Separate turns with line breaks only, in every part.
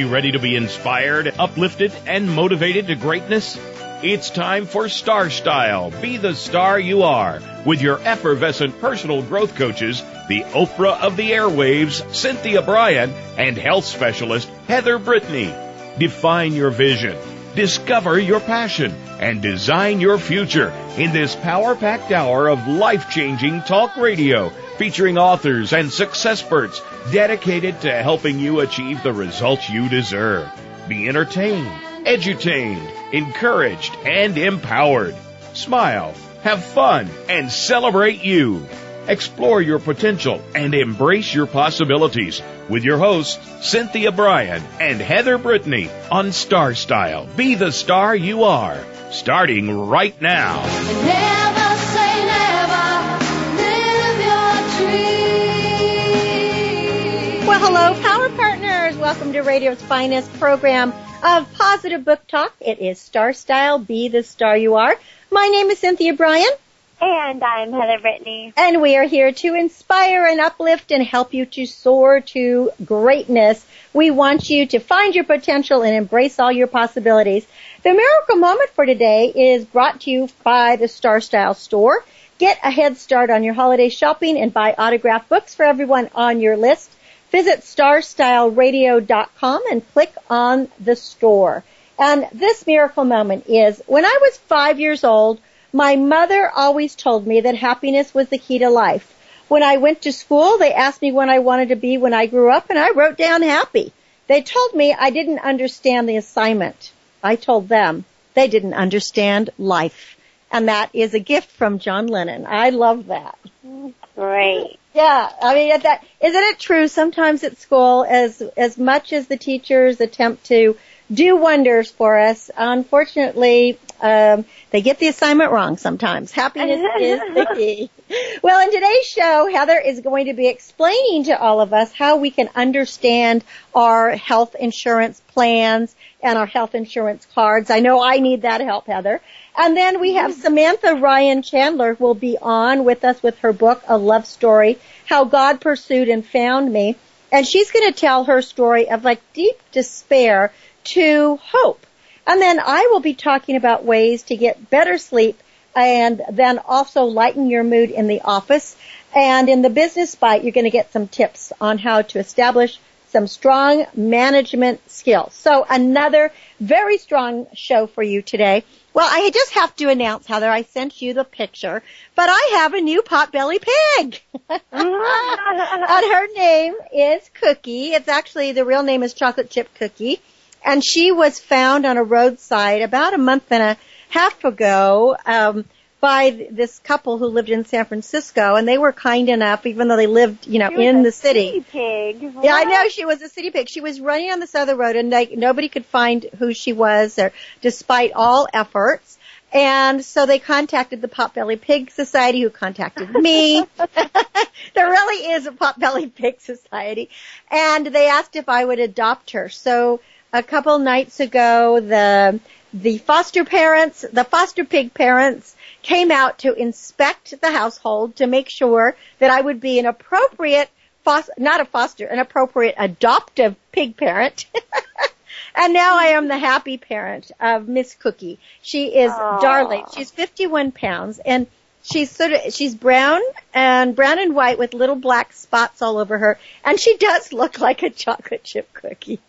You ready to be inspired, uplifted, and motivated to greatness? It's time for Star Style. Be the star you are with your effervescent personal growth coaches, the Oprah of the airwaves, Cynthia Brian, and health specialist Heather Brittany. Define your vision, discover your passion, and design your future in this power packed hour of life changing talk radio featuring authors and success experts dedicated to helping you achieve the results you deserve. Be entertained, edutained, encouraged, and empowered. Smile, have fun, and celebrate you. Explore your potential and embrace your possibilities with your hosts, Cynthia Brian and Heather Brittany on Star Style. Be the star you are. Starting right now.
Hello, Power Partners. Welcome to Radio's finest program of positive book talk. It is Star Style. Be the star you are. My name is Cynthia Brian,
And I'm Heather Brittany.
and we are here to inspire and uplift and help you to soar to greatness. We want you to find your potential and embrace all your possibilities. The miracle moment for today is brought to you by the Star Style store. Get a head start on your holiday shopping and buy autographed books for everyone on your list. Visit starstyleradio.com and click on the store. And this miracle moment is when I was five years old, my mother always told me that happiness was the key to life. When I went to school, they asked me what I wanted to be when I grew up and I wrote down happy. They told me I didn't understand the assignment. I told them they didn't understand life. And that is a gift from John Lennon. I love that.
Great.
Yeah, I mean, that isn't it true? Sometimes at school, as as much as the teachers attempt to do wonders for us, unfortunately, um, they get the assignment wrong sometimes. Happiness is the key. Well, in today's show, Heather is going to be explaining to all of us how we can understand our health insurance plans and our health insurance cards. I know I need that help, Heather. And then we have mm-hmm. Samantha Ryan Chandler will be on with us with her book, A Love Story, How God Pursued and Found Me. And she's going to tell her story of like deep despair to hope. And then I will be talking about ways to get better sleep and then also lighten your mood in the office. And in the business bite, you're going to get some tips on how to establish some strong management skills. So another very strong show for you today. Well, I just have to announce, Heather, I sent you the picture, but I have a new potbelly pig. and her name is Cookie. It's actually, the real name is Chocolate Chip Cookie. And she was found on a roadside about a month and a half ago, um, by th- this couple who lived in San Francisco and they were kind enough, even though they lived, you know, in the city.
Pig.
Yeah, I know she was a city pig. She was running on the side of the road and like nobody could find who she was or despite all efforts. And so they contacted the Potbelly Pig Society who contacted me. there really is a Potbelly Pig Society. And they asked if I would adopt her. So a couple nights ago, the, the foster parents, the foster pig parents came out to inspect the household to make sure that I would be an appropriate foster, not a foster, an appropriate adoptive pig parent. and now I am the happy parent of Miss Cookie. She is
Aw.
darling. She's 51 pounds and she's sort of, she's brown and brown and white with little black spots all over her. And she does look like a chocolate chip cookie.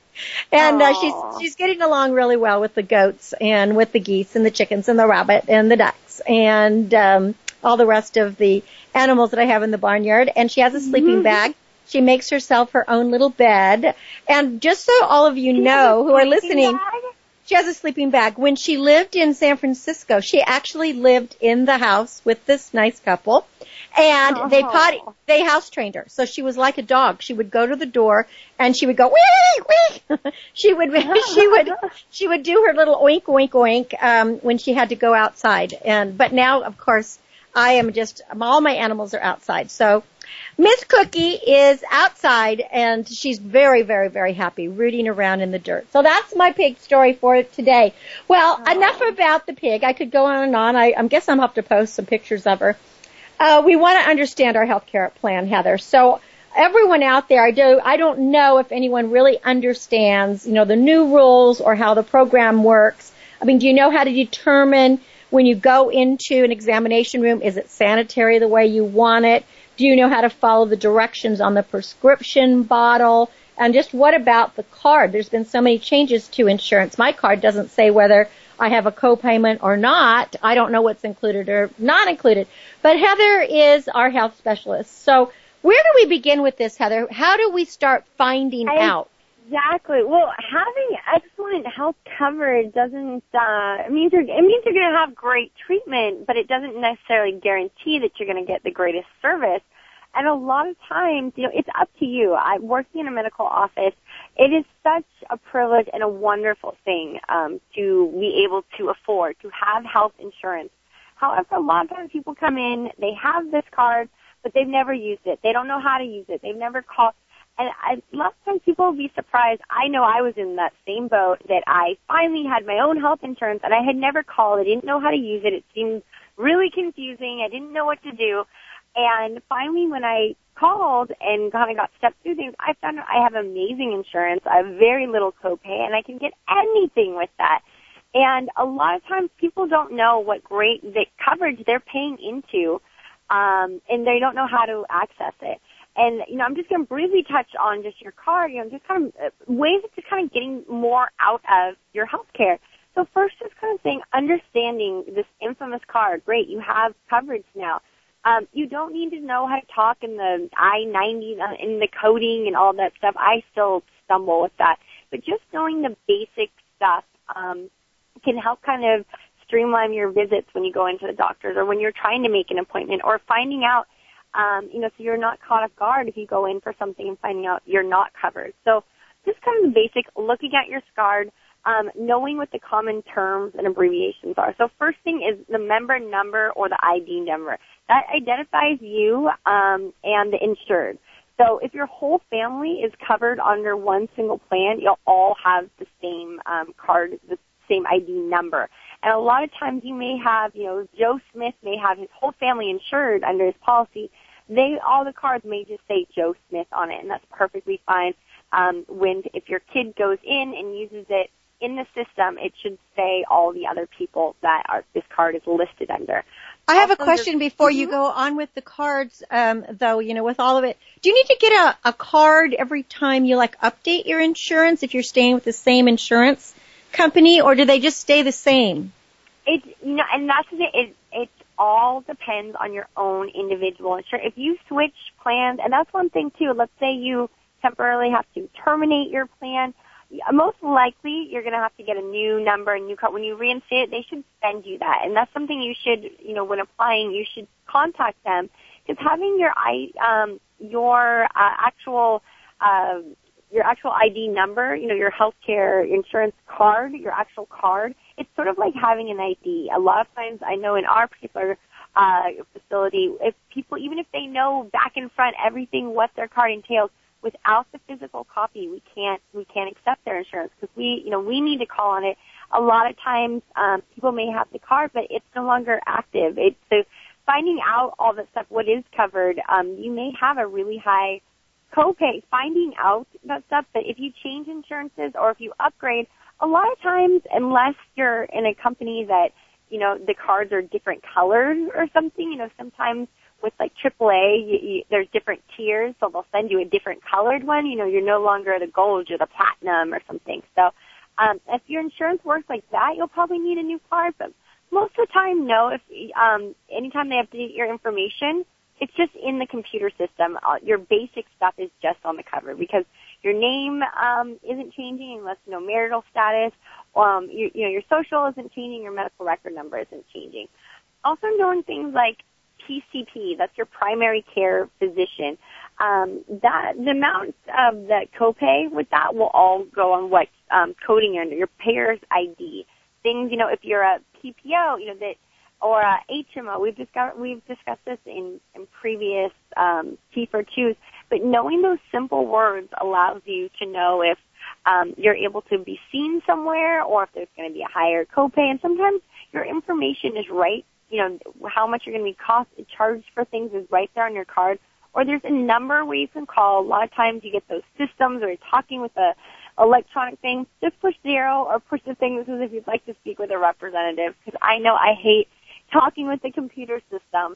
And uh, she's she's getting along really well with the goats and with the geese and the chickens and the rabbit and the ducks and um, all the rest of the animals that I have in the barnyard. And she has a sleeping bag. She makes herself her own little bed. And just so all of you know who are listening,
bag?
She has a sleeping bag. When she lived in San Francisco, she actually lived in the house with this nice couple. And they
Oh.
potty, they house trained her. So she was like a dog. She would go to the door and she would go, wee, wee. she would, she would, she would do her little oink, oink, oink, um, when she had to go outside. And, but now, of course, I am just, all my animals are outside. So Miss Cookie is outside and she's very, very, very happy rooting around in the dirt. So that's my pig story for today. Well, enough about the pig. I could go on and on. I, I guess I'm have to post some pictures of her. Uh, we want to understand our health care plan, Heather. So everyone out there, I do, I don't know if anyone really understands, you know, the new rules or how the program works. I mean, do you know how to determine when you go into an examination room, is it sanitary the way you want it? Do you know how to follow the directions on the prescription bottle? And just what about the card? There's been so many changes to insurance. My card doesn't say whether I have a copayment or not. I don't know what's included or not included. But Heather is our health specialist. So where do we begin with this, Heather? How do we start finding
I-
out?
Exactly. Well, having excellent health coverage doesn't uh, it means you're, it means you're going to have great treatment, but it doesn't necessarily guarantee that you're going to get the greatest service. And a lot of times, you know, it's up to you. I working in a medical office. It is such a privilege and a wonderful thing um, to be able to afford to have health insurance. However, a lot of times people come in, they have this card, but they've never used it. They don't know how to use it. They've never called. And I, of times people will be surprised. I know I was in that same boat that I finally had my own health insurance and I had never called. I didn't know how to use it. It seemed really confusing. I didn't know what to do. And finally when I called and kind of got stepped through things, I found out I have amazing insurance. I have very little copay and I can get anything with that. And a lot of times people don't know what great the coverage they're paying into, um, and they don't know how to access it. And you know, I'm just going to briefly touch on just your card. You know, just kind of uh, ways to kind of getting more out of your health care. So first, just kind of saying, understanding this infamous card. Great, you have coverage now. Um, you don't need to know how to talk in the I-90, uh, in the coding and all that stuff. I still stumble with that. But just knowing the basic stuff um, can help kind of streamline your visits when you go into the doctors or when you're trying to make an appointment or finding out, um, you know, so you're not caught off guard if you go in for something and finding out you're not covered. So just kind of the basic looking at your SCARD, um, knowing what the common terms and abbreviations are. So first thing is the member number or the ID number. That identifies you um, and the insured. So if your whole family is covered under one single plan, you'll all have the same um, card, the same ID number. And a lot of times you may have, you know, Joe Smith may have his whole family insured under his policy. They, all the cards may just say Joe Smith on it, and that's perfectly fine. Um, when, if your kid goes in and uses it in the system, it should say all the other people that are, this card is listed under.
I have a question before you go on with the cards, um, though, you know, with all of it. Do you need to get a, a card every time you like update your insurance if you're staying with the same insurance company or do they just stay the same?
It, you know, and that's the thing, it, it all depends on your own individual insurance. If you switch plans, and that's one thing too, let's say you temporarily have to terminate your plan, most likely you're going to have to get a new number, a new card. When you reinstate it, they should send you that. And that's something you should, you know, when applying, you should contact them. Because having your um, your uh, actual, uh, your actual ID number, you know, your healthcare insurance card, your actual card, it's sort of like having an ID. A lot of times I know in our particular uh, facility, if people, even if they know back and front everything what their card entails, without the physical copy, we can't we can't accept their insurance because we you know we need to call on it. A lot of times, um, people may have the card, but it's no longer active. It's so finding out all the stuff what is covered. Um, you may have a really high copay. Finding out that stuff, but if you change insurances or if you upgrade, a lot of times, unless you're in a company that you know the cards are different colors or something, you know sometimes with like AAA, you, you, there's different tiers, so they'll send you a different colored one. You know, you're no longer the gold, you're the platinum or something. So, um, if your insurance works like that, you'll probably need a new card. But most of the time, no. If um, anytime they update your information, it's just in the computer system. Uh, your basic stuff is just on the cover because your name um, isn't changing unless you know marital status, um, you, you know your social isn't changing, your medical record number isn't changing. Also knowing things like PCP, that's your primary care physician. Um, that the amount of the copay with that will all go on what um, coding you're under, your payer's ID. Things, you know, if you're a PPO, you know that or uh, HMO. We've discussed we've discussed this in, in previous um, T for twos, but knowing those simple words allows you to know if um, you're able to be seen somewhere or if there's going to be a higher copay. And sometimes your information is right. You know how much you're going to be cost charged for things is right there on your card. Or there's a number where you can call. A lot of times you get those systems or you're talking with a electronic thing. Just push zero or push the thing that says if you'd like to speak with a representative. Because I know I hate talking with the computer system.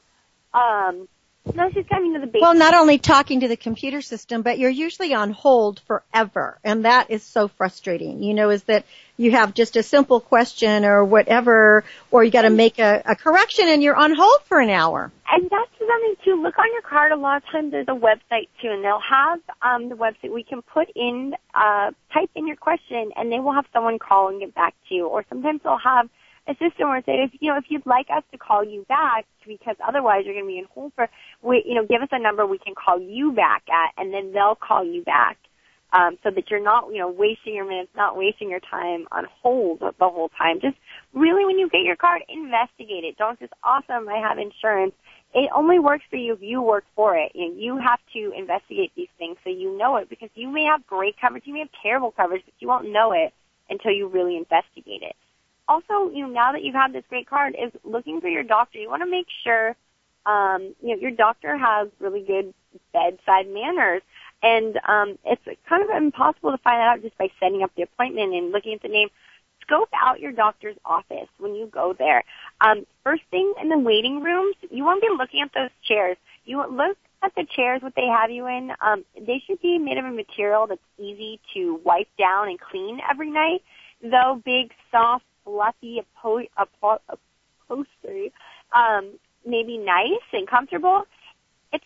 Um, no, she's coming to the.
Well, not only talking to the computer system, but you're usually on hold forever. And that is so frustrating, you know, is that you have just a simple question or whatever, or you gotta make a, a correction and you're on hold for an hour.
And that's something too. Look on your card. A lot of times there's a website too, and they'll have um, the website. We can put in, uh, type in your question, and they will have someone call and get back to you. Or sometimes they'll have a system where say, if you know, if you'd like us to call you back, because otherwise you're going to be in hold for, we, you know, give us a number we can call you back at, and then they'll call you back, um, so that you're not, you know, wasting your minutes, not wasting your time on hold the whole time. Just really, when you get your card, investigate it. Don't just awesome, I have insurance. It only works for you if you work for it. You know, you have to investigate these things so you know it because you may have great coverage, you may have terrible coverage, but you won't know it until you really investigate it also, you know, now that you've had this great card, is looking for your doctor. You want to make sure, um, you know, your doctor has really good bedside manners. And um, it's kind of impossible to find that out just by setting up the appointment and looking at the name. Scope out your doctor's office when you go there. Um, first thing in the waiting rooms, you want to be looking at those chairs. You look at the chairs, what they have you in. Um, they should be made of a material that's easy to wipe down and clean every night. Though big, soft fluffy upholstery, um, maybe nice and comfortable,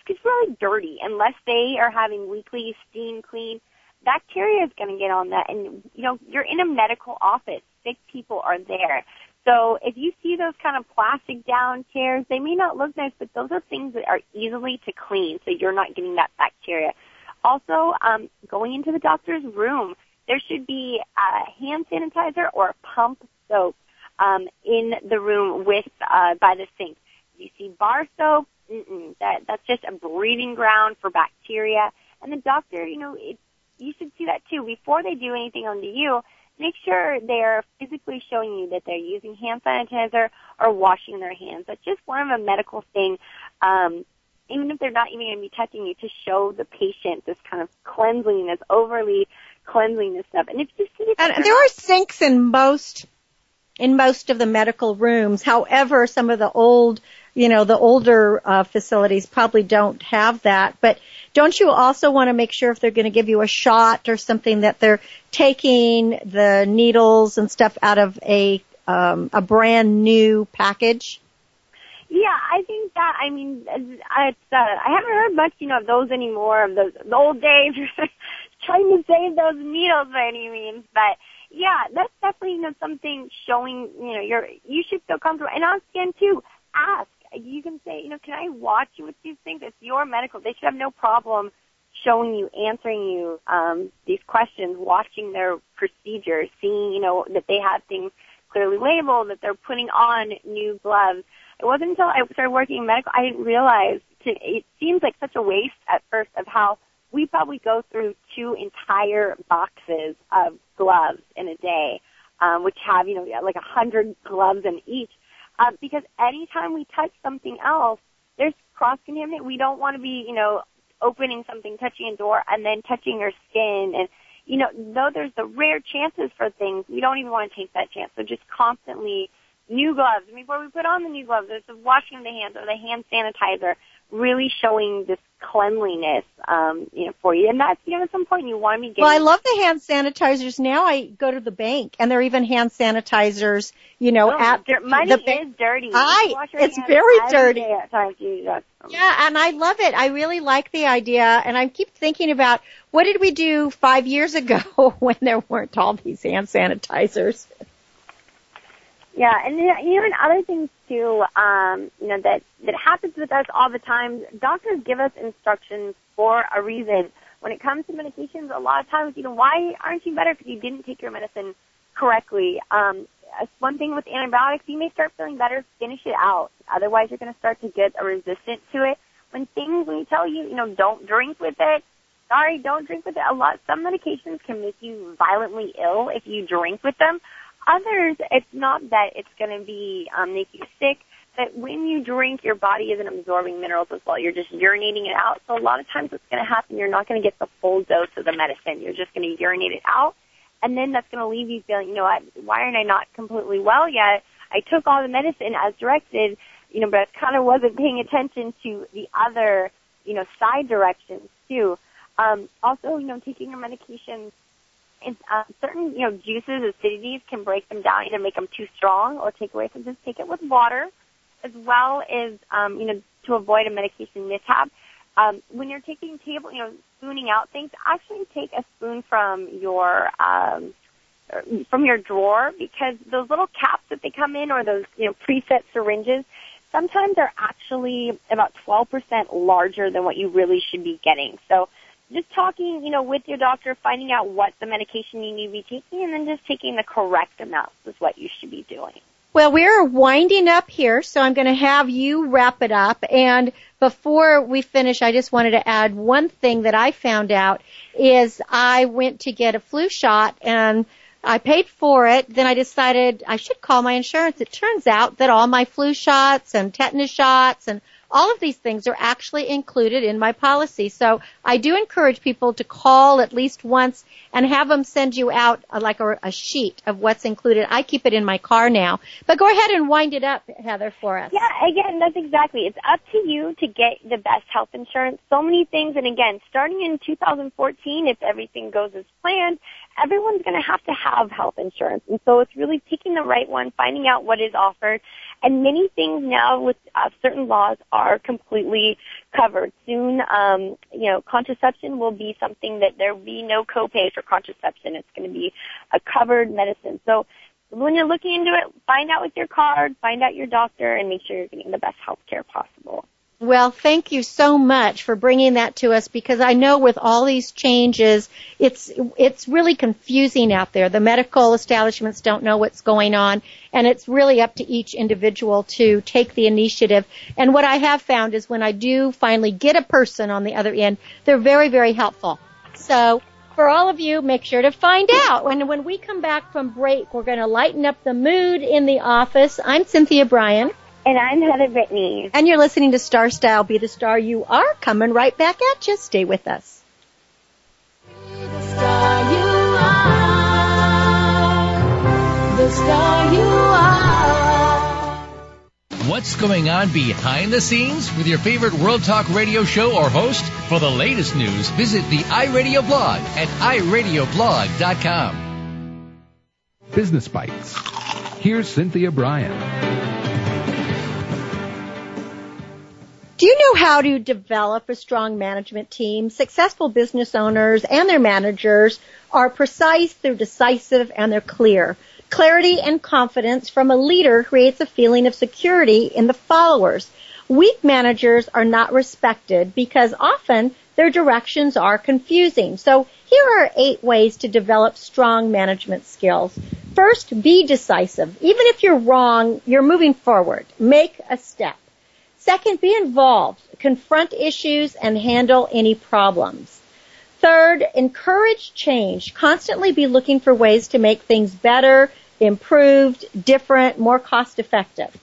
it's really dirty unless they are having weekly steam clean. Bacteria is going to get on that, and you know you're in a medical office. Sick people are there. So if you see those kind of plastic down chairs, they may not look nice, but those are things that are easily to clean, so you're not getting that bacteria. Also, um, going into the doctor's room, there should be a hand sanitizer or a pump soap um, in the room with uh, by the sink. You see bar soap, mm-mm, that that's just a breeding ground for bacteria. And the doctor, you know, it, you should see that too before they do anything onto you. Make sure they're physically showing you that they're using hand sanitizer or washing their hands. That's just one of a medical thing. Um, even if they're not even going to be touching you, to show the patient this kind of cleanliness, overly cleanliness stuff. And if you see,
and there are sinks in most in most of the medical rooms. However, some of the old, you know, the older uh, facilities probably don't have that. But don't you also want to make sure if they're going to give you a shot or something that they're taking the needles and stuff out of a um, a brand new package?
Yeah, I think that. I mean, it's, uh, I haven't heard much, you know, of those anymore. Of those the old days, trying to save those needles by any means, but yeah, that's definitely you know something showing you know you're you should feel comfortable. And on scan too, ask. You can say, you know, can I watch you with these things? It's your medical. They should have no problem showing you, answering you um, these questions, watching their procedures, seeing you know that they have things clearly labeled, that they're putting on new gloves. It wasn't until I started working in medical I didn't realize. To, it seems like such a waste at first of how we probably go through two entire boxes of gloves in a day, um, which have, you know, like a hundred gloves in each. Uh, because anytime we touch something else, there's cross contamination. We don't want to be, you know, opening something, touching a door, and then touching your skin. And, you know, though there's the rare chances for things, we don't even want to take that chance. So just constantly new gloves. And before we put on the new gloves, there's the washing of the hands or the hand sanitizer really showing this cleanliness, um, you know, for you. And that's, you know, at some point you want to be getting.
Well, I love the hand sanitizers. Now I go to the bank and there are even hand sanitizers, you know,
Oh,
at
dir- money
the bank.
is dirty.
I- it's very dirty.
day at times to use that.
Yeah, and I love it. I really like the idea, and I keep thinking about what did we do five years ago when there weren't all these hand sanitizers.
Yeah, and you know, and other things too, um, you know, that, that happens with us all the time. Doctors give us instructions for a reason. When it comes to medications, a lot of times, you know, why aren't you better because you didn't take your medicine correctly? Um, uh, one thing with antibiotics, you may start feeling better, finish it out. Otherwise, you're going to start to get a resistance to it. When things, when we tell you, you know, don't drink with it, sorry, don't drink with it. A lot, some medications can make you violently ill if you drink with them. Others, it's not that it's going to be um, make you sick, but when you drink, your body isn't absorbing minerals as well. You're just urinating it out. So a lot of times, what's going to happen, you're not going to get the full dose of the medicine. You're just going to urinate it out, and then that's going to leave you feeling, you know, what, why aren't I not completely well yet? I took all the medicine as directed, you know, but I kind of wasn't paying attention to the other, you know, side directions too. Um, also, you know, taking your medications uh, certain you know juices, acidities can break them down, either make them too strong or take away from. Just take it with water, as well as um, you know to avoid a medication mishap. Um, when you're taking table, you know, spooning out things, actually take a spoon from your um, from your drawer because those little caps that they come in or those you know preset syringes sometimes are actually about 12% larger than what you really should be getting. So just talking, you know, with your doctor, finding out what the medication you need to be taking, and then just taking the correct amount is what you should be doing.
Well, we're winding up here, so I'm going to have you wrap it up. And before we finish, I just wanted to add one thing that I found out is I went to get a flu shot and I paid for it. Then I decided I should call my insurance. It turns out that all my flu shots and tetanus shots and all of these things are actually included in my policy. So I do encourage people to call at least once and have them send you out uh, like a, a sheet of what's included. I keep it in my car now. But go ahead and wind it up, Heather, for us.
Yeah, again, that's exactly. It's up to you to get the best health insurance. So many things, and again, starting in 2014, if everything goes as planned, everyone's going to have to have health insurance. And so it's really picking the right one, finding out what is offered. And many things now with uh, certain laws are completely covered. Soon, um, you know, contraception will be something that there will be no copay for contraception. It's going to be a covered medicine. So when you're looking into it, find out with your card, find out your doctor, and make sure you're getting the best health care possible.
Well, thank you so much for bringing that to us because I know with all these changes, it's, it's really confusing out there. The medical establishments don't know what's going on and it's really up to each individual to take the initiative. And what I have found is when I do finally get a person on the other end, they're very, very helpful. So for all of you, make sure to find out. When, when we come back from break, we're going to lighten up the mood in the office. I'm Cynthia Brian.
And I'm Heather Brittany.
And you're listening to Star Style Be the Star You Are coming right back at you. Stay with us.
The star you are. The star you are.
What's going on behind the scenes with your favorite World Talk radio show or host? For the latest news, visit the iRadio blog at iradioblog.com.
Business Bites. Here's Cynthia Brian.
Do you know how to develop a strong management team? Successful business owners and their managers are precise, they're decisive, and they're clear. Clarity and confidence from a leader creates a feeling of security in the followers. Weak managers are not respected because often their directions are confusing. So here are eight ways to develop strong management skills. First, be decisive. Even if you're wrong, you're moving forward. Make a step. Second, be involved. Confront issues and handle any problems. Third, encourage change. Constantly be looking for ways to make things better, improved, different, more cost effective.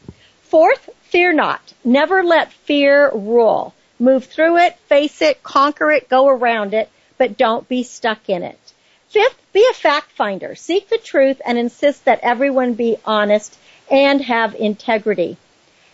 Fourth, fear not. Never let fear rule. Move through it, face it, conquer it, go around it, but don't be stuck in it. Fifth, be a fact finder. Seek the truth and insist that everyone be honest and have integrity.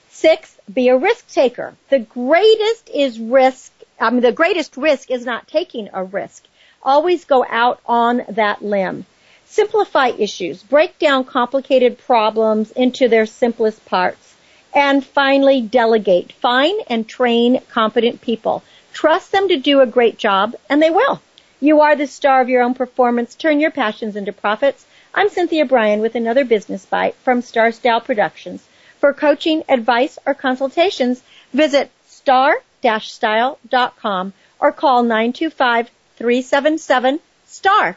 Sixth, be a risk taker. The greatest is risk, I mean, the greatest risk is not taking a risk. Always go out on that limb. Simplify issues. Break down complicated problems into their simplest parts. And finally, delegate. Find and train competent people. Trust them to do a great job, and they will. You are the star of your own performance. Turn your passions into profits. I'm Cynthia Brian with another business bite from Star Style Productions. For coaching, advice, or consultations, visit star-style.com or call 925-377-STAR.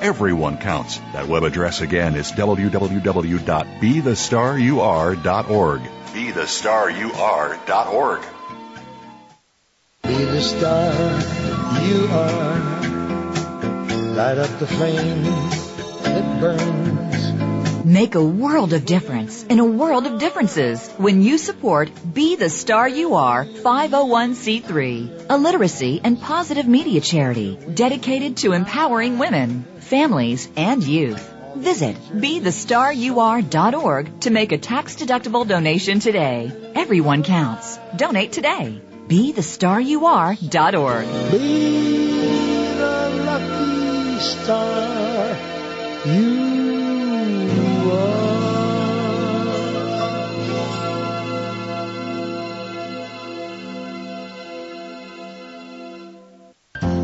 Everyone counts. That web address again is www.bethestaryouare.org bethestaryouare.org.
Be the star you are. Light up the flame that burns.
Make a world of difference in a world of differences when you support Be the Star You Are 501c3, a literacy and positive media charity dedicated to empowering women, families, and youth. Visit BeTheStarYouAre.org to make a tax-deductible donation today. Everyone counts. Donate today. BeTheStarYouAre.org.
Be the lucky star you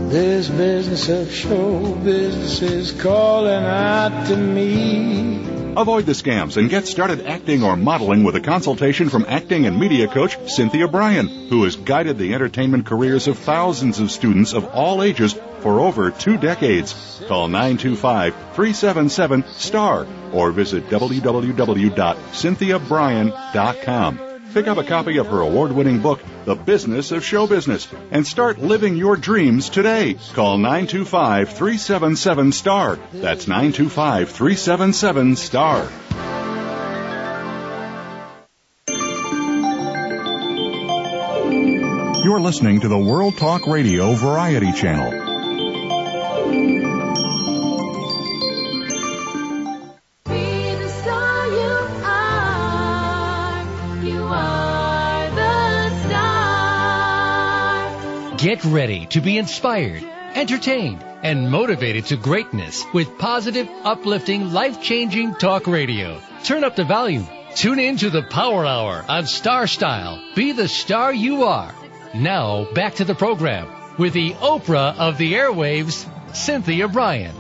This business of show business is calling out to me.
Avoid the scams and get started acting or modeling with a consultation from acting and media coach Cynthia Brian, who has guided the entertainment careers of thousands of students of all ages for over two decades. Call 925-377-STAR or visit www.cynthiabrian.com. Pick up a copy of her award-winning book, The Business of Show Business, and start living your dreams today. Call 925-377-STAR. That's 925-377-STAR. You're listening to the World Talk Radio Variety Channel.
Get ready to be inspired, entertained, and motivated to greatness with positive, uplifting, life-changing talk radio. Turn up the volume. Tune in to the Power Hour on Star Style. Be the star you are. Now, back to the program with the Oprah of the airwaves, Cynthia
Brian.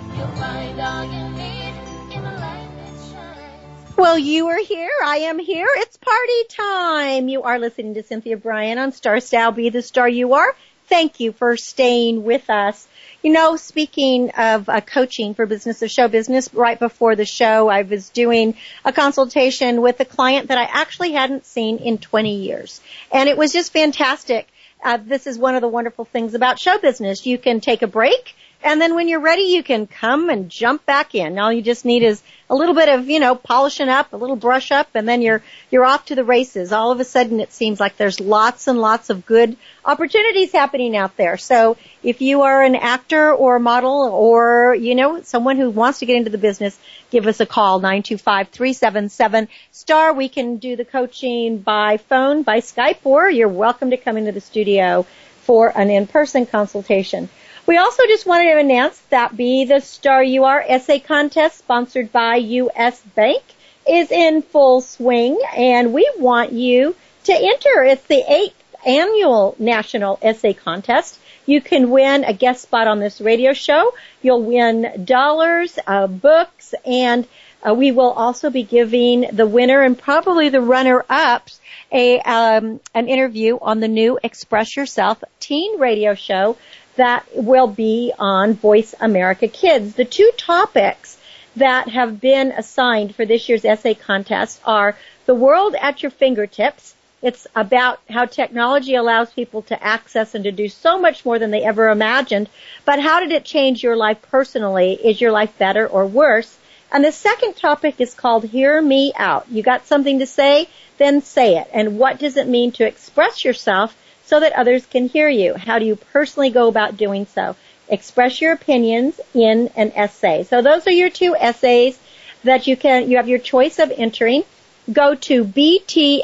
Well, you are here. I am here. It's party time. You are listening to Cynthia Brian on Star Style. Be the star you are. Thank you for staying with us. You know, speaking of uh, coaching for business of show business, right before the show, I was doing a consultation with a client that I actually hadn't seen in 20 years. And it was just fantastic. Uh, this is one of the wonderful things about show business. You can take a break and then when you're ready, you can come and jump back in. All you just need is a little bit of, you know, polishing up, a little brush up, and then you're, you're off to the races. All of a sudden it seems like there's lots and lots of good opportunities happening out there. So if you are an actor or a model or, you know, someone who wants to get into the business, give us a call, 925-377-STAR. We can do the coaching by phone, by Skype, or you're welcome to come into the studio for an in-person consultation. We also just wanted to announce that Be the Star You Are essay contest sponsored by U.S. Bank is in full swing and we want you to enter. It's the eighth annual national essay contest. You can win a guest spot on this radio show. You'll win dollars, uh, books, and uh, we will also be giving the winner and probably the runner-ups a um, an interview on the new Express Yourself teen radio show that will be on Voice America Kids. The two topics that have been assigned for this year's essay contest are the world at your fingertips It's about how technology allows people to access and to do so much more than they ever imagined. But how did it change your life personally? Is your life better or worse? And the second topic is called Hear Me Out. You got something to say? Then say it. And what does it mean to express yourself so that others can hear you? How do you personally go about doing so? Express your opinions in an essay. So those are your two essays that you can, you have your choice of entering. Go to btsya.com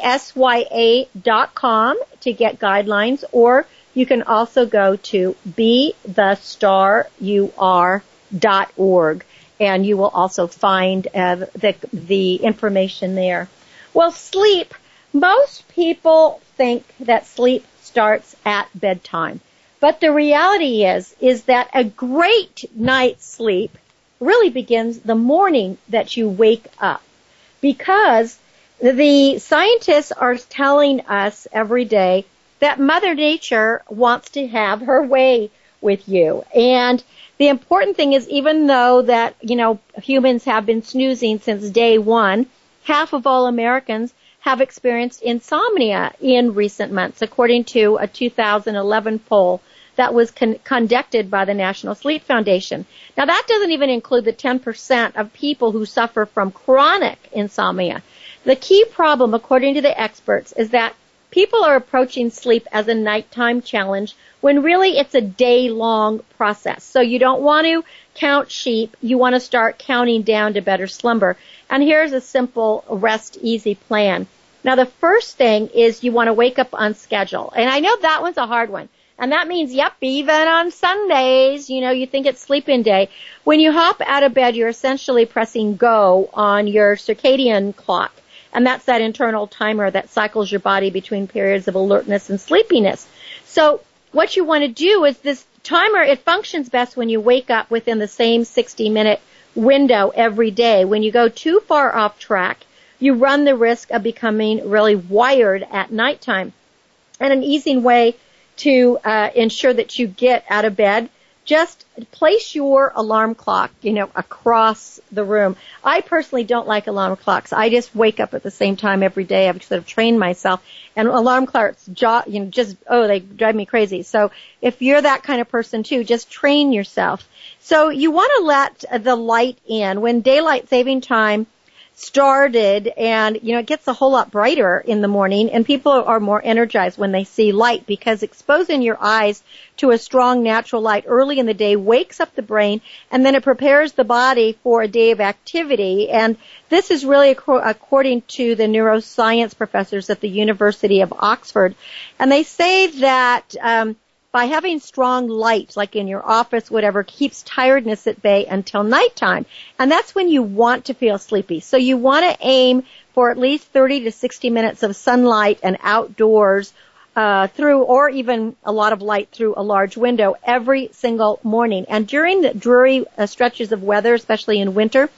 to get guidelines or you can also go to bethestaryouare.org and you will also find uh, the, the information there. Well, sleep. Most people think that sleep starts at bedtime. But the reality is, is that a great night's sleep really begins the morning that you wake up. Because the scientists are telling us every day that Mother Nature wants to have her way with you. And the important thing is even though that, you know, humans have been snoozing since day one, half of all Americans have experienced insomnia in recent months, according to a 2011 poll that was con- conducted by the National Sleep Foundation. Now that doesn't even include the 10% of people who suffer from chronic insomnia. The key problem, according to the experts, is that people are approaching sleep as a nighttime challenge when really it's a day long process. So you don't want to count sheep. You want to start counting down to better slumber. And here's a simple rest easy plan. Now the first thing is you want to wake up on schedule. And I know that one's a hard one. And that means, yep, even on Sundays, you know, you think it's sleep in day. When you hop out of bed, you're essentially pressing go on your circadian clock. And that's that internal timer that cycles your body between periods of alertness and sleepiness. So what you want to do is this timer, it functions best when you wake up within the same 60 minute window every day. When you go too far off track, you run the risk of becoming really wired at nighttime. And an easy way to uh, ensure that you get out of bed just place your alarm clock, you know, across the room. I personally don't like alarm clocks. I just wake up at the same time every day. I've sort of trained myself and alarm clocks, you know, just, oh, they drive me crazy. So if you're that kind of person too, just train yourself. So you want to let the light in when daylight saving time started and you know it gets a whole lot brighter in the morning and people are more energized when they see light because exposing your eyes to a strong natural light early in the day wakes up the brain and then it prepares the body for a day of activity. And this is really according to the neuroscience professors at the University of Oxford and they say that um, by having strong light, like in your office, whatever, keeps tiredness at bay until nighttime. And that's when you want to feel sleepy. So you want to aim for at least 30 to 60 minutes of sunlight and outdoors uh, through, or even a lot of light through a large window every single morning. And during the dreary uh, stretches of weather, especially in winter,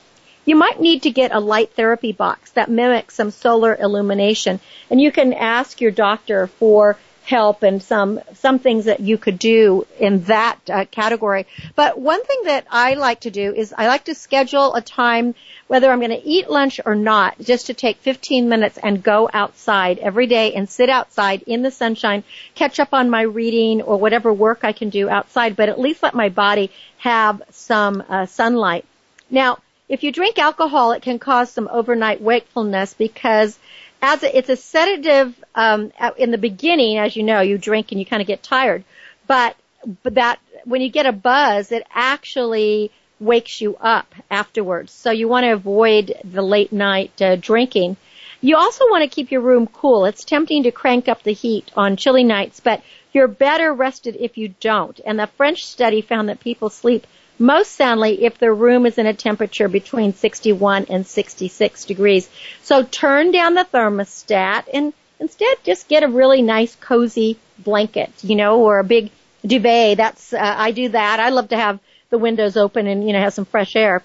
you might need to get a light therapy box that mimics some solar illumination. And you can ask your doctor for help and some some things that you could do in that uh, category. But one thing that I like to do is I like to schedule a time whether I'm going to eat lunch or not, just to take 15 minutes and go outside every day and sit outside in the sunshine, catch up on my reading or whatever work I can do outside, but at least let my body have some uh, sunlight. Now, if you drink alcohol, it can cause some overnight wakefulness because as a, it's a sedative um, in the beginning, as you know, you drink and you kind of get tired, but but that when you get a buzz, it actually wakes you up afterwards. So you want to avoid the late night uh, drinking. You also want to keep your room cool. It's tempting to crank up the heat on chilly nights, but you're better rested if you don't. And the French study found that people sleep most soundly if the room is in a temperature between 61 and 66 degrees. So turn down the thermostat and instead just get a really nice cozy blanket, you know, or a big duvet. That's, uh, I do that. I love to have the windows open and, you know, have some fresh air.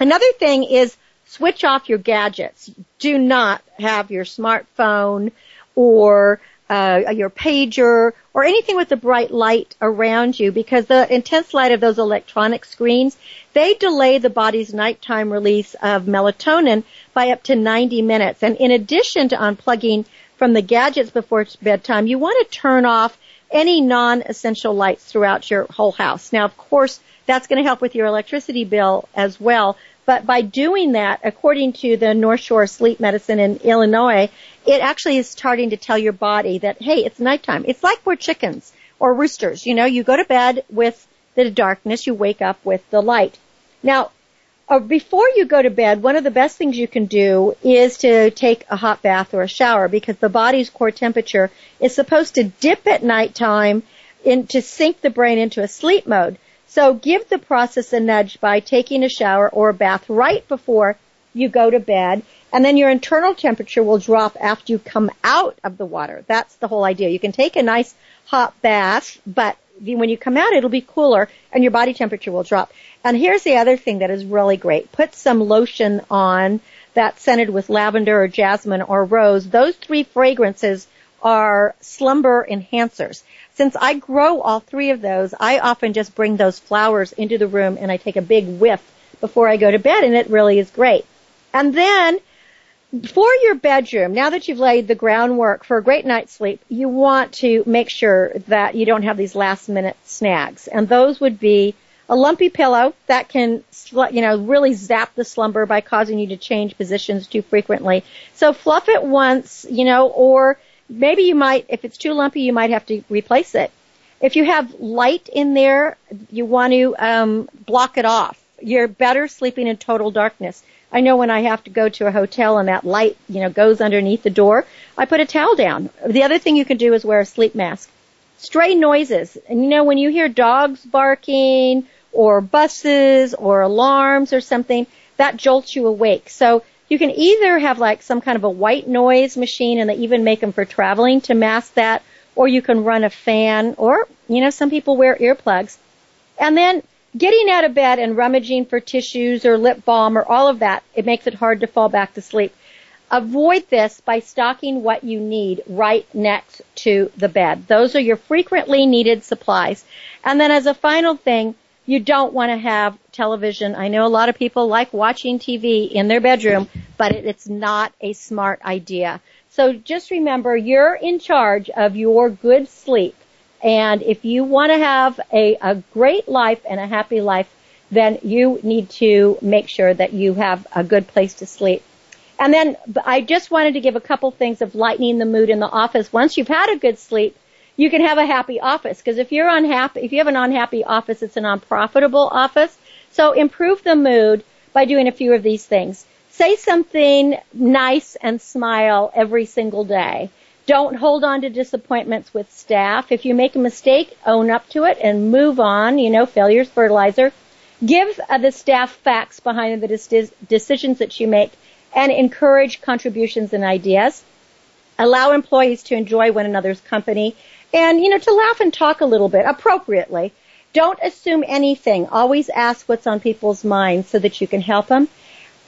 Another thing is switch off your gadgets. Do not have your smartphone or uh, your pager or anything with a bright light around you because the intense light of those electronic screens, they delay the body's nighttime release of melatonin by up to 90 minutes. And in addition to unplugging from the gadgets before bedtime, you want to turn off any non-essential lights throughout your whole house. Now, of course, that's going to help with your electricity bill as well. But by doing that, according to the North Shore Sleep Medicine in Illinois, it actually is starting to tell your body that, hey, it's nighttime. It's like we're chickens or roosters. You know, you go to bed with the darkness, you wake up with the light. Now, uh, before you go to bed, one of the best things you can do is to take a hot bath or a shower because the body's core temperature is supposed to dip at nighttime in, to sink the brain into a sleep mode. So give the process a nudge by taking a shower or a bath right before you go to bed and then your internal temperature will drop after you come out of the water. That's the whole idea. You can take a nice hot bath, but when you come out, it'll be cooler and your body temperature will drop. And here's the other thing that is really great. Put some lotion on that's scented with lavender or jasmine or rose. Those three fragrances are slumber enhancers. Since I grow all three of those, I often just bring those flowers into the room and I take a big whiff before I go to bed and it really is great. And then for your bedroom, now that you've laid the groundwork for a great night's sleep, you want to make sure that you don't have these last minute snags. And those would be a lumpy pillow that can, you know, really zap the slumber by causing you to change positions too frequently. So fluff it once, you know, or maybe you might, if it's too lumpy, you might have to replace it. If you have light in there, you want to um, block it off. You're better sleeping in total darkness. I know when I have to go to a hotel and that light, you know, goes underneath the door, I put a towel down. The other thing you can do is wear a sleep mask. Stray noises. And you know, when you hear dogs barking or buses or alarms or something, that jolts you awake. So you can either have like some kind of a white noise machine and they even make them for traveling to mask that, or you can run a fan or, you know, some people wear earplugs. And then getting out of bed and rummaging for tissues or lip balm or all of that, it makes it hard to fall back to sleep. Avoid this by stocking what you need right next to the bed. Those are your frequently needed supplies. And then as a final thing, you don't want to have television. I know a lot of people like watching TV in their bedroom, but it's not a smart idea. So just remember you're in charge of your good sleep. And if you want to have a, a great life and a happy life, then you need to make sure that you have a good place to sleep. And then I just wanted to give a couple things of lightening the mood in the office. Once you've had a good sleep, you can have a happy office. Because if you're unhappy, if you have an unhappy office, it's an unprofitable office. So improve the mood by doing a few of these things. Say something nice and smile every single day. Don't hold on to disappointments with staff. If you make a mistake, own up to it and move on. You know, failure's fertilizer. Give uh, the staff facts behind the dis- decisions that you make and encourage contributions and ideas. Allow employees to enjoy one another's company and, you know, to laugh and talk a little bit appropriately. Don't assume anything. Always ask what's on people's minds so that you can help them.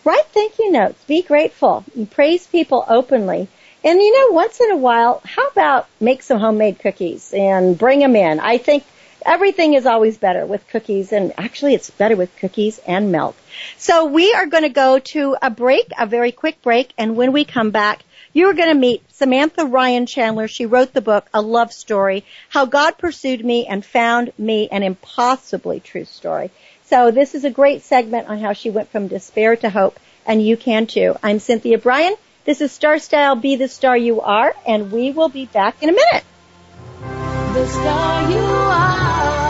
Write thank you notes. Be grateful. Praise people openly. And you know, once in a while, how about make some homemade cookies and bring them in? I think everything is always better with cookies and actually it's better with cookies and milk. So we are going to go to a break, a very quick break, and when we come back, you're going to meet Samantha Ryan Chandler. She wrote the book, A Love Story, How God Pursued Me and Found Me, an impossibly true story. So this is a great segment on how she went from despair to hope, and you can too. I'm Cynthia Brian. This is Star Style Be the Star You Are, and we will be back in a minute.
The star you are.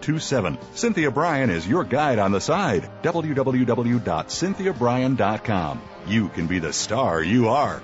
827. Cynthia Brian is your guide on the side. www.cynthiabrian.com. You can be the star you are.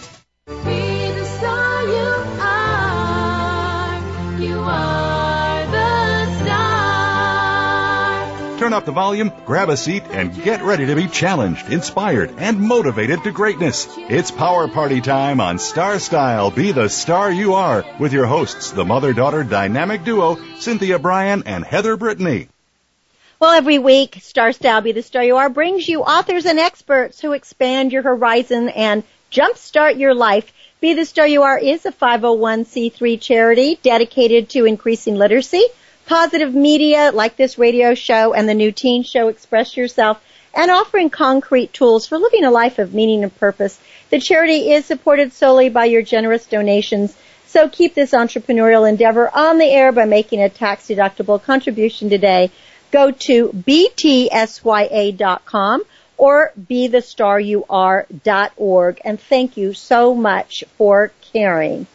Turn up the volume, grab a seat, and get ready to be challenged, inspired, and motivated to greatness. It's Power Party time on Star Style Be the Star You Are with your hosts, the mother daughter dynamic duo, Cynthia Brian and Heather Brittany.
Well, every week, Star Style Be the Star You Are brings you authors and experts who expand your horizon and jumpstart your life. Be the Star You Are is a 501c3 charity dedicated to increasing literacy, positive media like this radio show and the new teen show Express Yourself, and offering concrete tools for living a life of meaning and purpose. The charity is supported solely by your generous donations. So keep this entrepreneurial endeavor on the air by making a tax deductible contribution today. Go to btsya.com or bethestaryouare.org and thank you so much for caring.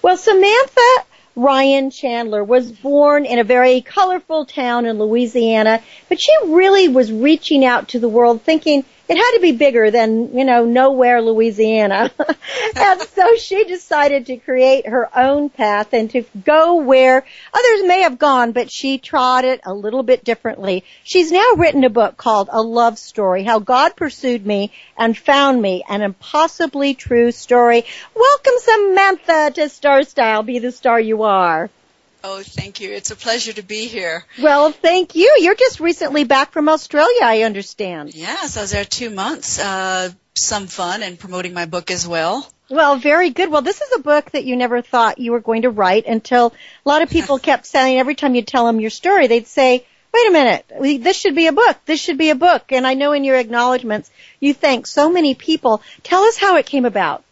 Well, Samantha Ryan Chandler was born in a very colorful town in Louisiana, but she really was reaching out to the world thinking it had to be bigger than, you know, nowhere Louisiana. and so she decided to create her own path and to go where others may have gone, but she trod it a little bit differently. She's now written a book called A Love Story, How God Pursued Me and Found Me, an impossibly true story. Welcome Samantha to Star Style, be the star you are.
Oh, thank you. It's a pleasure to be here.
Well, thank you. You're just recently back from Australia, I understand.
Yes, I was there two months. Uh, some fun and promoting my book as well.
Well, very good. Well, this is a book that you never thought you were going to write until a lot of people kept saying every time you tell them your story, they'd say, wait a minute, this should be a book. This should be a book. And I know in your acknowledgments, you thank so many people. Tell us how it came about.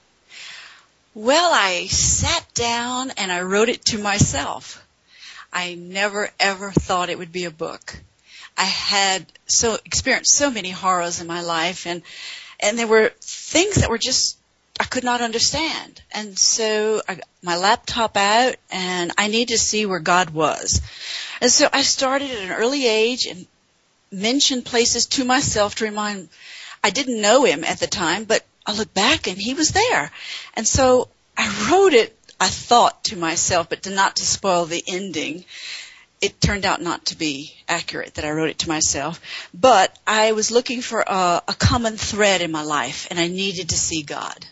Well, I sat down and I wrote it to myself. I never ever thought it would be a book. I had so experienced so many horrors in my life and and there were things that were just I could not understand. And so I got my laptop out and I need to see where God was. And so I started at an early age and mentioned places to myself to remind I didn't know him at the time, but I look back and he was there. And so I wrote it, I thought to myself, but to not to spoil the ending. It turned out not to be accurate that I wrote it to myself, but I was looking for a, a common thread in my life and I needed to see God.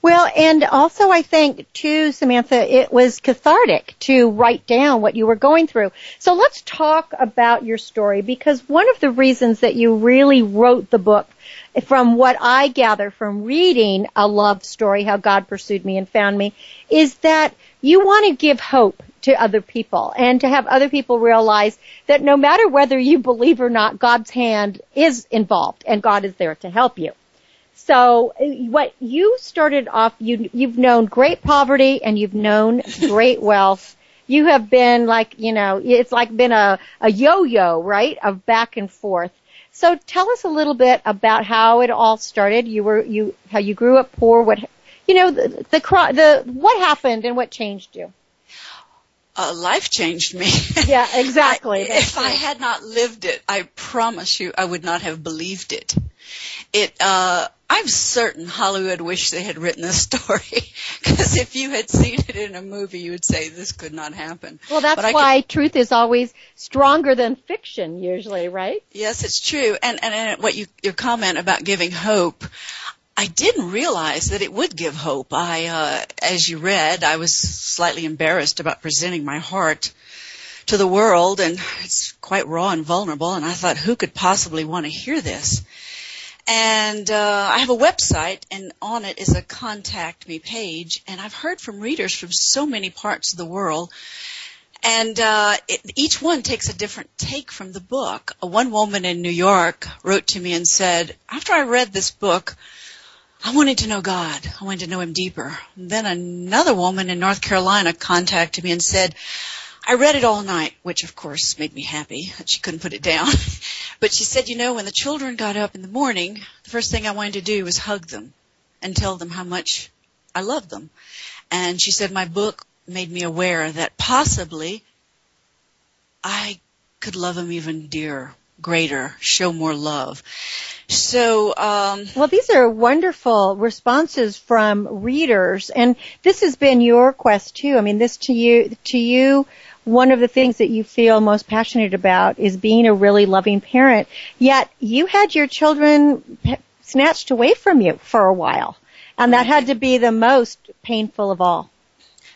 Well, and also I think too, Samantha, it was cathartic to write down what you were going through. So let's talk about your story because one of the reasons that you really wrote the book from what I gather from reading a love story, how God pursued me and found me, is that you want to give hope to other people and to have other people realize that no matter whether you believe or not, God's hand is involved and God is there to help you. So uh, what you started off, you, you've known great poverty and you've known great wealth. You have been like, you know, it's like been a, a yo-yo, right? Of back and forth. So tell us a little bit about how it all started. You were, you, how you grew up poor, what, you know, the, the, the, what happened and what changed you?
Uh, life changed me.
Yeah, exactly.
I- if I had not lived it, I promise you, I would not have believed it. It, uh, I'm certain Hollywood wished they had written this story because if you had seen it in a movie, you would say this could not happen.
Well, that's why truth is always stronger than fiction usually, right?
Yes, it's true. And, and, and what you, your comment about giving hope, I didn't realize that it would give hope. I, uh, as you read, I was slightly embarrassed about presenting my heart to the world and it's quite raw and vulnerable and I thought who could possibly want to hear this? And uh, I have a website, and on it is a contact me page. And I've heard from readers from so many parts of the world, and uh, it, each one takes a different take from the book. One woman in New York wrote to me and said, "After I read this book." I wanted to know God. I wanted to know Him deeper. And then another woman in North Carolina contacted me and said, I read it all night, which of course made me happy she couldn't put it down. but she said, you know, when the children got up in the morning, the first thing I wanted to do was hug them and tell them how much I loved them. And she said, my book made me aware that possibly I could love them even dearer, greater, show more love. So, um,
well, these are wonderful responses from readers, and this has been your quest too. I mean, this to you, to you, one of the things that you feel most passionate about is being a really loving parent. Yet you had your children snatched away from you for a while. And that had to be the most painful of all.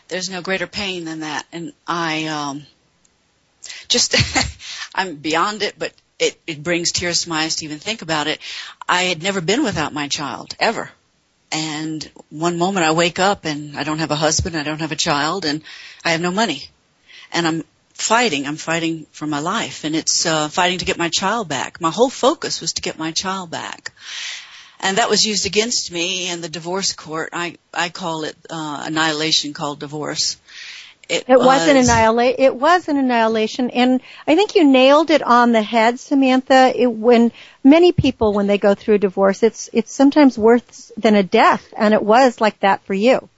There's no greater pain than that. And I, um, just, I'm beyond it, but it, it brings tears to my eyes to even think about it. I had never been without my child, ever. And one moment I wake up and I don't have a husband, I don't have a child, and I have no money and I'm fighting. I'm fighting for my life, and it's uh, fighting to get my child back. My whole focus was to get my child back, and that was used against me in the divorce court. I I call it uh, annihilation, called divorce.
It, it was, was an annihilation. It was an annihilation, and I think you nailed it on the head, Samantha. It, when many people, when they go through a divorce, it's it's sometimes worse than a death, and it was like that for you.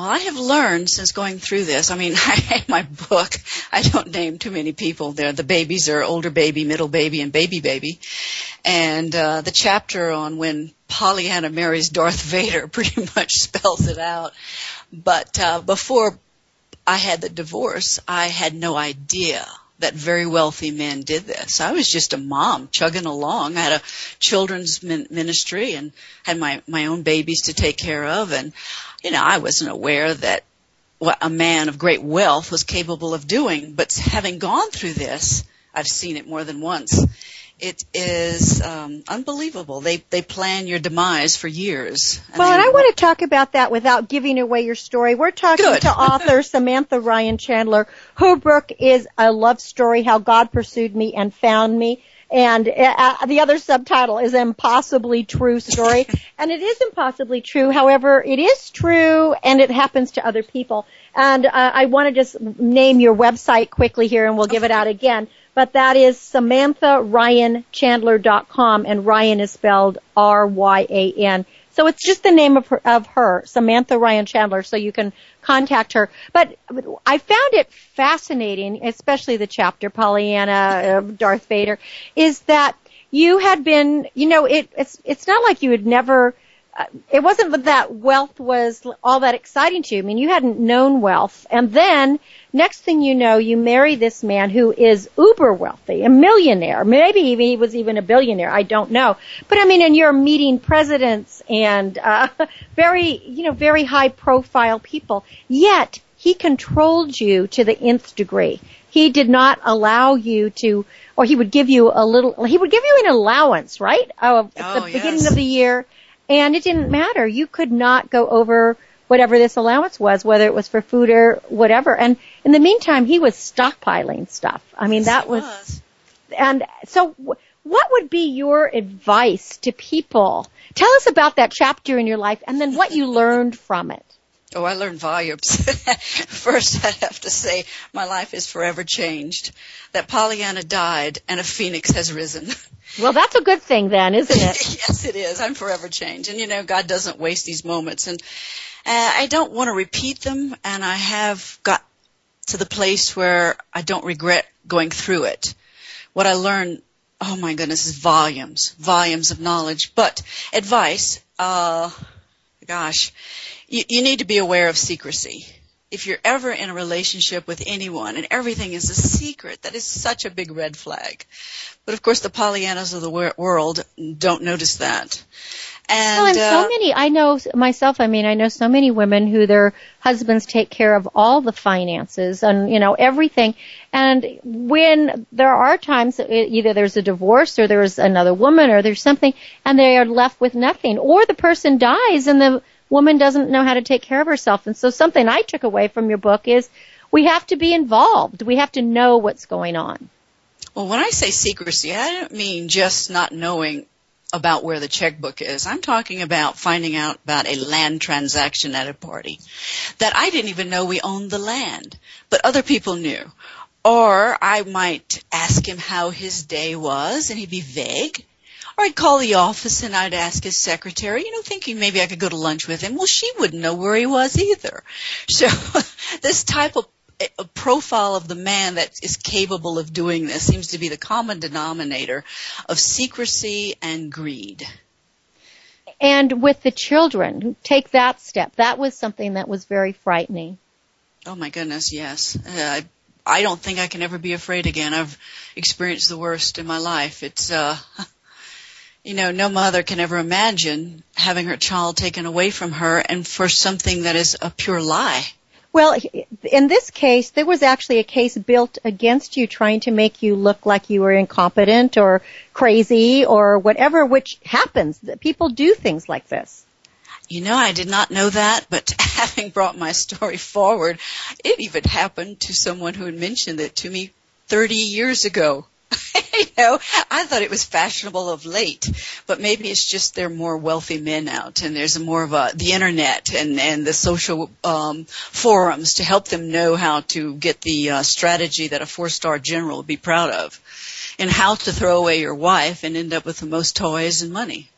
Well, I have learned since going through this. I mean, I, my book, I don't name too many people there. The babies are older baby, middle baby, and baby baby. And uh, the chapter on when Pollyanna marries Darth Vader pretty much spells it out. But uh, before I had the divorce, I had no idea that very wealthy men did this. I was just a mom chugging along. I had a children's ministry and had my my own babies to take care of and you know, I wasn't aware that what a man of great wealth was capable of doing. But having gone through this, I've seen it more than once. It is um, unbelievable. They they plan your demise for years.
And well, and I want to talk about that without giving away your story. We're talking
Good.
to author Samantha Ryan Chandler. Her book is a love story: How God Pursued Me and Found Me and uh, the other subtitle is impossibly true story and it is impossibly true however it is true and it happens to other people and uh, i want to just name your website quickly here and we'll give it out again but that is samantharyanchandler.com and ryan is spelled r-y-a-n so it's just the name of her, of her, Samantha Ryan Chandler, so you can contact her. But I found it fascinating, especially the chapter, Pollyanna, uh, Darth Vader, is that you had been, you know, it, it's, it's not like you had never, it wasn't that wealth was all that exciting to you. I mean, you hadn't known wealth. And then next thing you know, you marry this man who is uber wealthy, a millionaire. Maybe even he was even a billionaire. I don't know. But I mean, and you're meeting presidents and, uh, very, you know, very high profile people. Yet he controlled you to the nth degree. He did not allow you to, or he would give you a little, he would give you an allowance, right? Oh, at
oh,
the
yes.
beginning of the year and it didn't matter. You could not go over whatever this allowance was, whether it was for food or whatever. And in the meantime, he was stockpiling stuff. I mean, that was, and so wh- what would be your advice to people? Tell us about that chapter in your life and then what you learned from it.
Oh, I learned volumes. First, I have to say my life is forever changed. That Pollyanna died and a phoenix has risen.
Well, that's a good thing then, isn't it?
yes, it is. I'm forever changed. And you know, God doesn't waste these moments. And uh, I don't want to repeat them. And I have got to the place where I don't regret going through it. What I learned, oh my goodness, is volumes, volumes of knowledge. But advice, uh, gosh, you, you need to be aware of secrecy. If you're ever in a relationship with anyone and everything is a secret, that is such a big red flag. But of course, the Pollyannas of the wor- world don't notice that. And,
well, and
uh,
so many, I know myself, I mean, I know so many women who their husbands take care of all the finances and, you know, everything. And when there are times either there's a divorce or there's another woman or there's something and they are left with nothing or the person dies and the woman doesn't know how to take care of herself. And so something I took away from your book is we have to be involved. We have to know what's going on.
Well, when I say secrecy, I don't mean just not knowing about where the checkbook is. I'm talking about finding out about a land transaction at a party that I didn't even know we owned the land, but other people knew. Or I might ask him how his day was and he'd be vague. Or I'd call the office and I'd ask his secretary, you know, thinking maybe I could go to lunch with him. Well, she wouldn't know where he was either. So this type of a profile of the man that is capable of doing this seems to be the common denominator of secrecy and greed.
And with the children, take that step. That was something that was very frightening.
Oh my goodness, yes. Uh, I, I don't think I can ever be afraid again. I've experienced the worst in my life. It's, uh, you know, no mother can ever imagine having her child taken away from her and for something that is a pure lie.
Well, in this case, there was actually a case built against you trying to make you look like you were incompetent or crazy or whatever, which happens. People do things like this.
You know, I did not know that, but having brought my story forward, it even happened to someone who had mentioned it to me 30 years ago. you know, I thought it was fashionable of late, but maybe it's just there are more wealthy men out and there's more of a, the internet and, and the social, um, forums to help them know how to get the uh, strategy that a four-star general would be proud of and how to throw away your wife and end up with the most toys and money.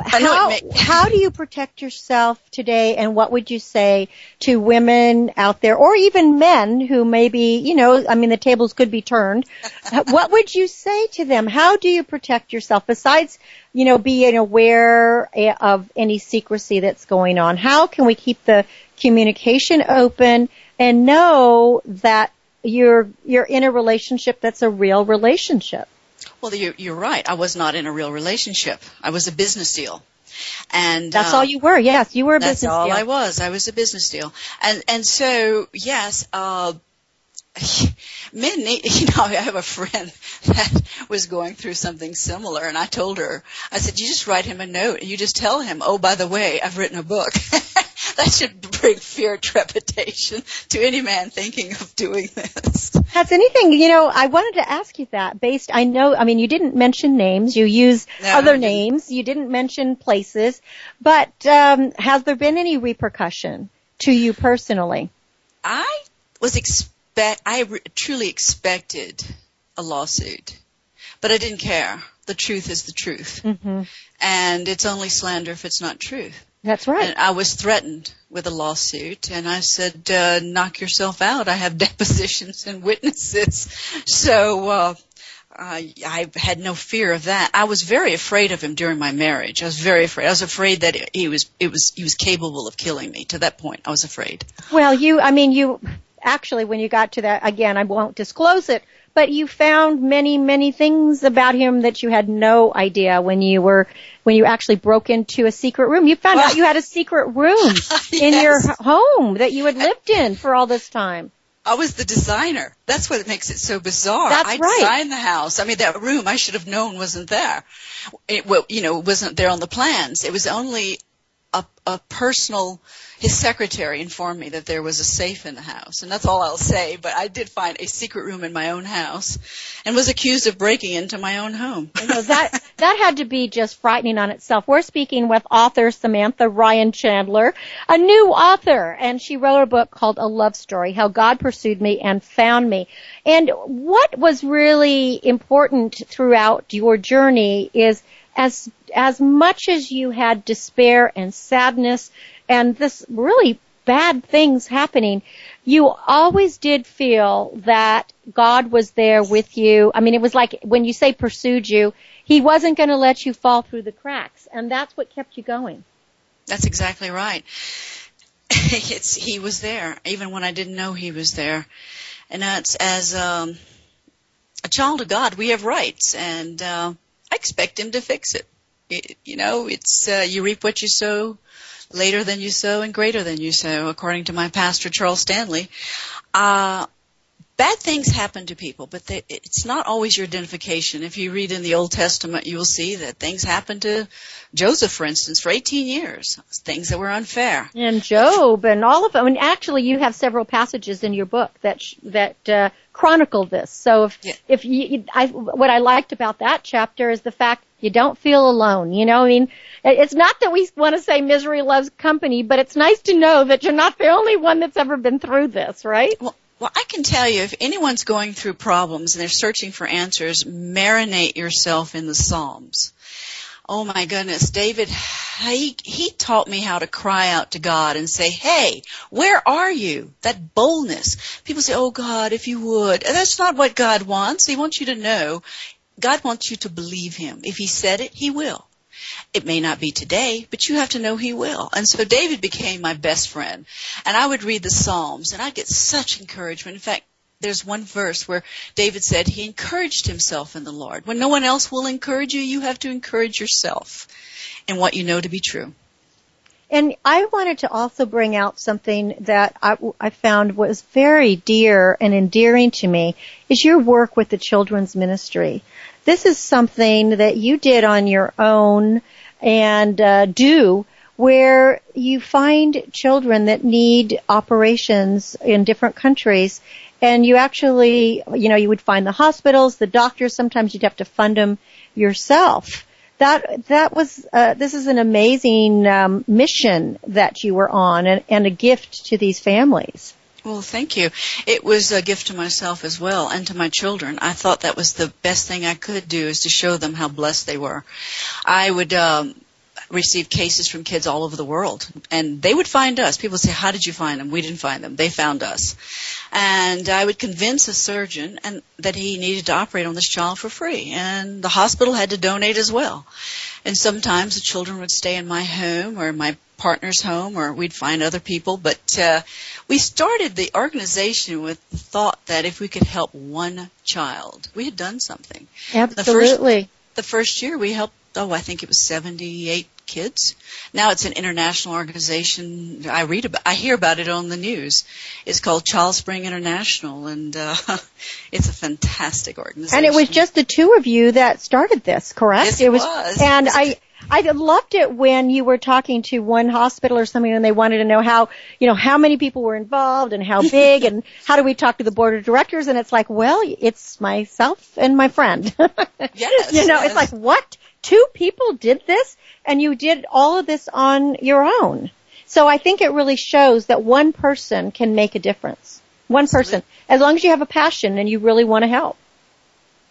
How, how do you protect yourself today and what would you say to women out there or even men who maybe, you know, I mean the tables could be turned. what would you say to them? How do you protect yourself besides, you know, being aware eh, of any secrecy that's going on? How can we keep the communication open and know that you're, you're in a relationship that's a real relationship?
Well, you're, you're right. I was not in a real relationship. I was a business deal. And
That's
uh,
all you were. Yes, you were a business. Deal.
That's all
deal.
I was. I was a business deal. And and so yes, uh men need, you know, I have a friend that was going through something similar and I told her, I said, you just write him a note and you just tell him, oh, by the way, I've written a book. that should bring fear, trepidation to any man thinking of doing this.
Has anything, you know, I wanted to ask you that based, I know, I mean, you didn't mention names, you used
No,
other names, you didn't mention places, but, um, has there been any repercussion to you personally?
I was expect I re- truly expected a lawsuit, but I didn't care. The truth is the truth,
Mm-hmm.
and it's only slander if it's not truth.
That's right.
And I was threatened with a lawsuit, and I said, uh, "Knock yourself out. I have depositions and witnesses." So uh, I, I had no fear of that. I was very afraid of him during my marriage. I was very afraid. I was afraid that he was it was he was capable of killing me. To that point, I was afraid.
Well, you, I mean, you, actually, when you got to that, again, I won't disclose it, but you found many, many things about him that you had no idea when you were, when you actually broke into a secret room. You found out you had a secret room in your home that you had lived in for all this time.
I was the designer. That's what makes it so bizarre.
That's
I
right.
designed the house. I mean, that room I should have known wasn't there. It, well, you know, it wasn't there on the plans. It was only a, a personal. His secretary informed me that there was a safe in the house, and that's all I'll say. But I did find a secret room in my own house, and was accused of breaking into my own home.
Know, that that had to be just frightening on itself. We're speaking with author Samantha Ryan Chandler, a new author, and she wrote a book called A Love Story: How God Pursued Me and Found Me. And what was really important throughout your journey is as as much as you had despair and sadness and this really bad things happening, you always did feel that God was there with you. I mean, it was like when you say pursued you, He wasn't going to let you fall through the cracks, and that's what kept you going.
That's exactly right. it's he was there even when I didn't know he was there, and that's as um, a child of God we have rights, and uh, I expect him to fix it. It, you know, it's uh, you reap what you sow, later than you sow, and greater than you sow, according to my pastor Charles Stanley. Uh, bad things happen to people, but they, it's not always your identification. If you read in the Old Testament, you will see that things happened to Joseph, for instance, for 18 years, things that were unfair.
And Job and all of them. And actually, you have several passages in your book that sh- that uh, chronicle this. So if
Yeah.
if you, I, what I liked about that chapter is the fact you don't feel alone. You know, I mean, it- it's not that we want to say misery loves company, but it's nice to know that you're not the only one that's ever been through this, right?
Well, well, I can tell you, if anyone's going through problems and they're searching for answers, marinate yourself in the Psalms. Oh my goodness, David, he, he taught me how to cry out to God and say, hey, where are you? That boldness. People say, oh God, if you would. And that's not what God wants. He wants you to know. God wants you to believe Him. If He said it, He will. It may not be today, but you have to know he will. And so David became my best friend. And I would read the Psalms and I'd get such encouragement. In fact, there's one verse where David said he encouraged himself in the Lord. When no one else will encourage you, you have to encourage yourself in what you know to be true.
And I wanted to also bring out something that I, I found was very dear and endearing to me is your work with the children's ministry. This is something that you did on your own and uh, do where you find children that need operations in different countries and you actually, you know, you would find the hospitals, the doctors, sometimes you'd have to fund them yourself that that was uh, this is an amazing um, mission that you were on and, and a gift to these families.
Well, thank you. It was a gift to myself as well and to my children. I thought that was the best thing I could do is to show them how blessed they were. I would um, receive cases from kids all over the world and they would find us. People would say, how did you find them? We didn't find them. They found us. And I would convince a surgeon and that he needed to operate on this child for free and the hospital had to donate as well. And sometimes the children would stay in my home or my partner's home or we'd find other people. But uh, we started the organization with the thought that if we could help one child, we had done something.
Absolutely.
The first year we helped, oh, I think it was 78 kids. Now it's an international organization. I read about, I hear about it on the news. It's called Child Spring International and uh, it's a fantastic organization.
And it was just the two of you that started this, correct?
Yes, it was.
And I I loved it when you were talking to one hospital or something and they wanted to know how, you know, how many people were involved and how big and how do we talk to the board of directors and it's like, well, it's myself and my friend.
Yes.
you know,
yes.
it's like, what? Two people did this and you did all of this on your own. So I think it really shows that one person can make a difference. One person. As long as you have a passion and you really want to help.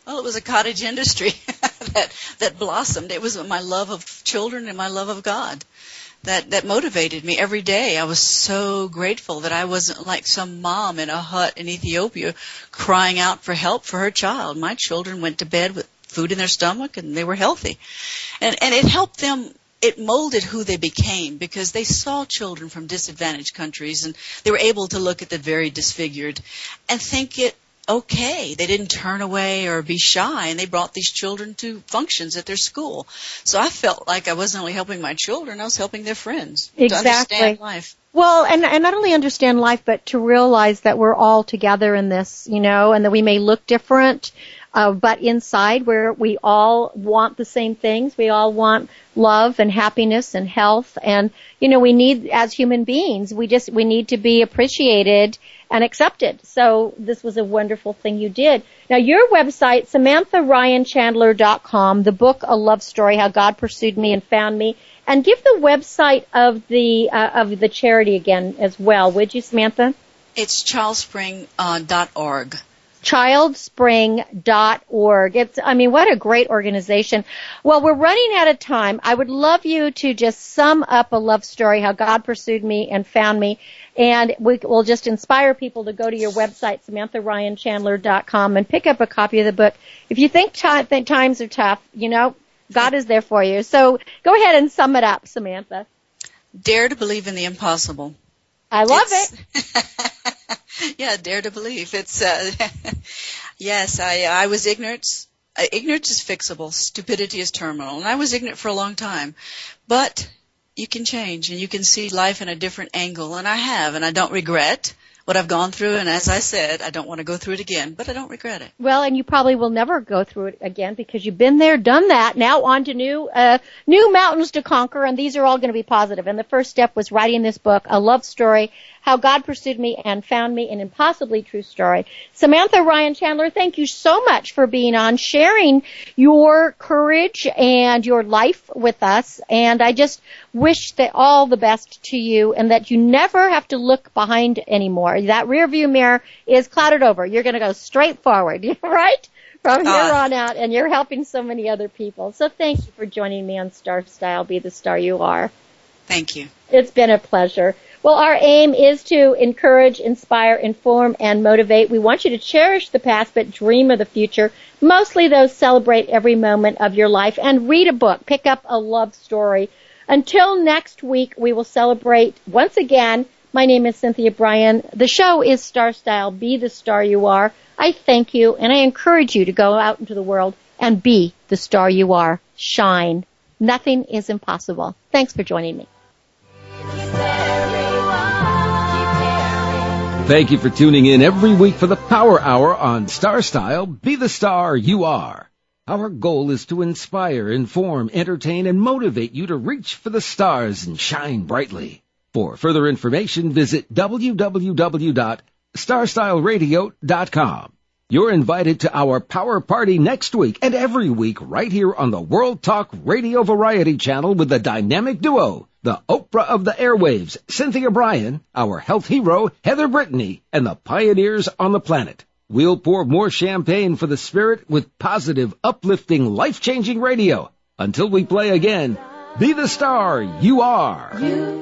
Well, it was a cottage industry that that blossomed. It was my love of children and my love of God that that motivated me every day. I was so grateful that I wasn't like some mom in a hut in Ethiopia crying out for help for her child. My children went to bed with food in their stomach and they were healthy. And and it helped them it molded who they became because they saw children from disadvantaged countries and they were able to look at the very disfigured and think it okay. They didn't turn away or be shy and they brought these children to functions at their school. So I felt like I wasn't only helping my children, I was helping their friends to understand life.
Well, and, and not only understand life, but to realize that we're all together in this, you know, and that we may look different, uh, but inside where we all want the same things. We all want love and happiness and health. And, you know, we need, as human beings, we just, we need to be appreciated and accepted. So this was a wonderful thing you did. Now your website, SamanthaRyanChandler.com, the book A Love Story, How God Pursued Me and Found Me, and give the website of the, uh, of the charity again as well, would you, Samantha?
It's childspring.org. Uh.
childspring.org. It's, I mean, what a great organization. Well, we're running out of time. I would love you to just sum up a love story, how God pursued me and found me. And we will just inspire people to go to your website, SamanthaRyanChandler.com and pick up a copy of the book. If you think, ti think times are tough, you know, God is there for you. So go ahead and sum it up, Samantha.
Dare to believe in the impossible.
I love it.
yeah, dare to believe. It's uh, yes, I I was ignorant uh, ignorance is fixable, stupidity is terminal. And I was ignorant for a long time. But you can change and you can see life in a different angle. And I have, and I don't regret what I've gone through. And as I said, I don't want to go through it again, but I don't regret it.
Well, and you probably will never go through it again because you've been there, done that. Now on to new, uh, new mountains to conquer, and these are all going to be positive. And the first step was writing this book, a love story, how God pursued me and found me, an impossibly true story. Samantha Ryan Chandler, thank you so much for being on, sharing your courage and your life with us. And I just wish that all the best to you and that you never have to look behind anymore. That rear view mirror is clouded over. You're going to go straight forward, right? From here
Uh.
on out, and you're helping so many other people. So thank you for joining me on Star Style, Be the Star You Are.
Thank you.
It's been a pleasure. Well, our aim is to encourage, inspire, inform, and motivate. We want you to cherish the past, but dream of the future. Mostly, though, celebrate every moment of your life and read a book. Pick up a love story. Until next week, we will celebrate once again. My name is Cynthia Brian. The show is Star Style. Be the star you are. I thank you, and I encourage you to go out into the world and be the star you are. Shine. Nothing is impossible. Thanks for joining me.
Thank you for tuning in every week for the Power Hour on Star Style. Be the star you are. Our goal is to inspire, inform, entertain, and motivate you to reach for the stars and shine brightly. For further information, visit www.starstyleradio.com. You're invited to our Power Party next week and every week right here on the World Talk Radio Variety Channel with the dynamic duo, the Oprah of the airwaves, Cynthia Brian, our health hero, Heather Brittany, and the pioneers on the planet. We'll pour more champagne for the spirit with positive, uplifting, life-changing radio. Until we play again, be the star you are.